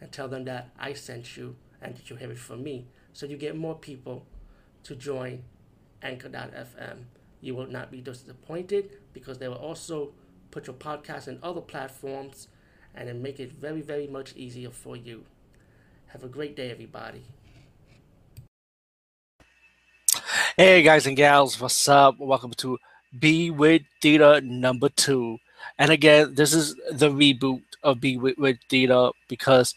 and tell them that I sent you and that you have it from me. So you get more people to join Anchor.fm. You will not be disappointed because they will also put your podcast in other platforms and then make it very, very much easier for you. Have a great day, everybody. Hey guys and gals, what's up? Welcome to B Weird Theater number two. And again, this is the reboot of B Weird, with Theater because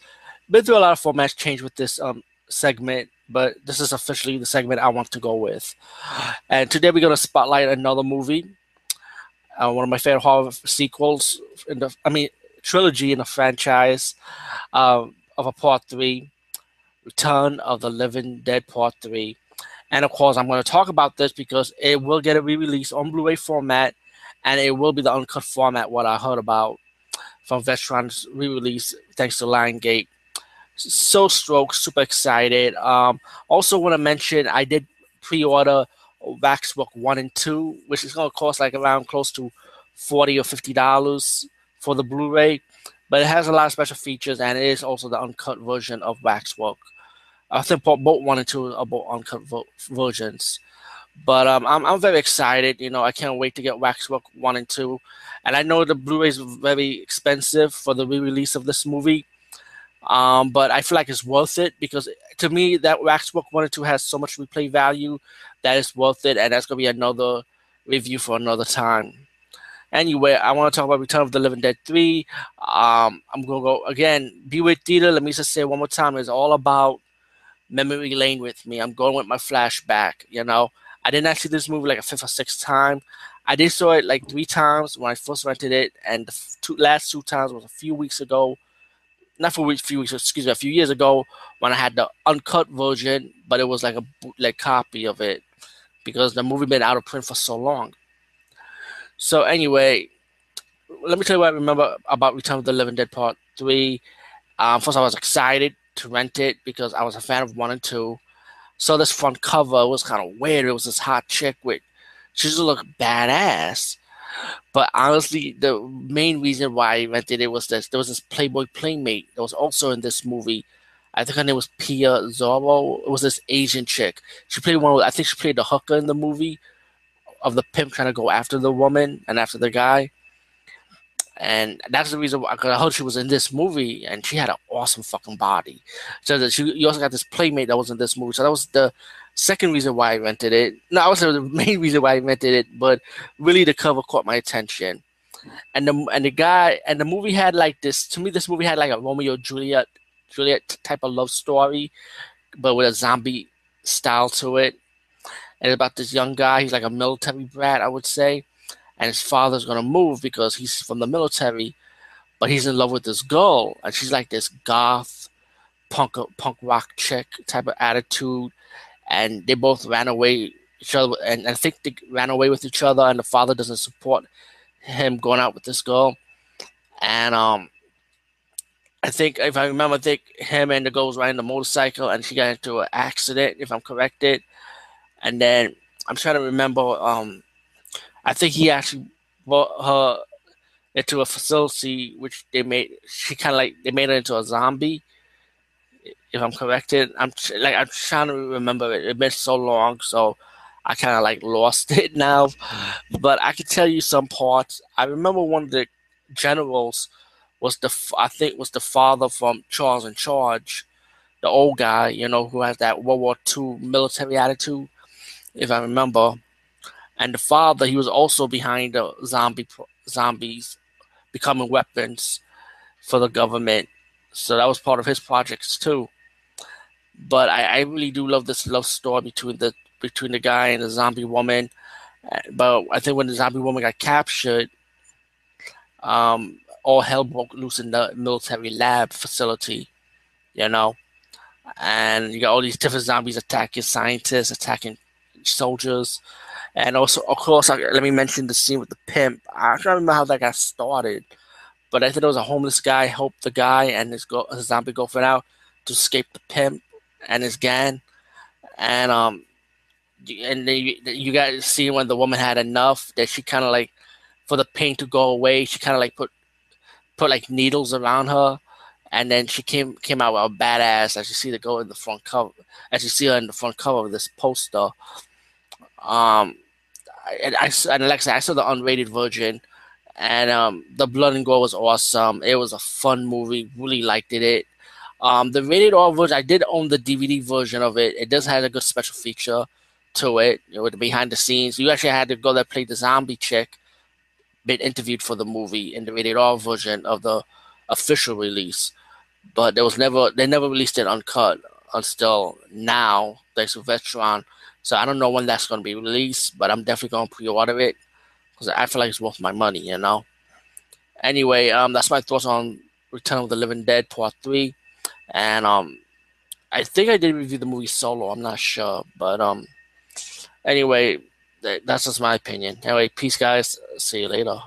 been through a lot of formats change with this um segment, but this is officially the segment I want to go with. And today we're gonna spotlight another movie, uh, one of my favorite horror sequels in the, I mean, trilogy in the franchise um, of a part three, Return of the Living Dead Part Three. And of course, I'm going to talk about this because it will get a re-release on Blu-ray format, and it will be the uncut format. What I heard about from Vestron's re-release, thanks to Lionsgate. So stoked, super excited. Um, also, want to mention I did pre-order Waxwork one and two, which is going to cost like around close to forty or fifty dollars for the Blu-ray, but it has a lot of special features, and it is also the uncut version of Waxwork. I think both one and two are both uncut vo- versions. But um, I'm I'm very excited. You know, I can't wait to get Waxwork one and two, and I know the Blu-ray is very expensive for the re-release of this movie. Um, but I feel like it's worth it because to me that Waxwork one and two has so much replay value that it's worth it, and that's gonna be another review for another time. Anyway, I want to talk about Return of the Living Dead 3. Um, I'm going to go again. B Weird Theater. Let me just say one more time. It's all about memory lane with me. I'm going with my flashback. You know, I didn't actually this movie like a fifth or sixth time. I did saw it like three times when I first rented it, and the two, last two times was a few weeks ago. Not for weeks, a few weeks, excuse me, a few years ago when I had the uncut version, but it was like a bootleg copy of it because the movie been out of print for so long. So anyway, let me tell you what I remember about Return of the Living Dead Part Three. Um, first, I was excited to rent it because I was a fan of one and two. So this front cover was kind of weird. It was this hot chick with she just looked badass. But honestly, the main reason why I rented it was this: there was this Playboy playmate that was also in this movie. I think her name was Pia Zorro. It was this Asian chick. She played one. I think she played the hooker in the movie of the pimp trying to go after the woman and after the guy. And that's the reason why I heard she was in this movie, and she had an awesome fucking body. So that she, you also got this playmate that was in this movie. So that was the second reason why I rented it. No, I was the main reason why I rented it, but really the cover caught my attention. And the and the guy and the movie had like this. To me, this movie had like a Romeo Juliet Juliet type of love story, but with a zombie style to it. And about this young guy, he's like a military brat, I would say and his father's gonna move because he's from the military, but he's in love with this girl, and she's like this goth, punk punk rock chick type of attitude, and they both ran away each other, and I think they ran away with each other, and the father doesn't support him going out with this girl, and um. I think if I remember, I think him and the girl was riding the motorcycle, and she got into an accident, if I'm corrected. And then I'm trying to remember um, I think he actually brought her into a facility which they made. She kind of like they made her into a zombie. If I'm corrected, I'm like I'm trying to remember it. It's been so long, so I kind of like lost it now. But I can tell you some parts. I remember one of the generals was the I think was the father from Charles in Charge, the old guy, you know, who has that World War II military attitude, if I remember and the father he was also behind the zombie zombies becoming weapons for the government. So that was part of his projects too. But I, I really do love this love story between the between the guy and the zombie woman. But i think when the zombie woman got captured um, all hell broke loose in the military lab facility you know? And you got all these different zombies attacking scientists, attacking soldiers, and also, of course, let me mention the scene with the pimp. I don't remember how that got started, but I think it was a homeless guy helped the guy and his, go- his zombie girlfriend out to escape the pimp and his gang, and um, and then you, you guys see when the woman had enough that she kind of like, for the pain to go away, she kind of like put put like needles around her. And then she came came out with a badass as you see the girl in the front cover as you see her in the front cover of this poster. Um and I, and like I said, I saw the unrated version and um the blood and gore was awesome. It was a fun movie. Really liked it. Um the rated R version I did own the DVD version of it. It does have a good special feature to it you know, with the behind the scenes. You actually had to go there play the zombie chick been interviewed for the movie in the rated R version of the official release. But there was never they never released it uncut until now. Thanks to Vestron. So I don't know when that's going to be released, but I'm definitely going to pre-order it because I feel like it's worth my money, you know. Anyway, um, that's my thoughts on Return of the Living Dead Part Three, and um, I think I did review the movie Solo. I'm not sure, but um, anyway, that's just my opinion. Anyway, peace, guys. See you later.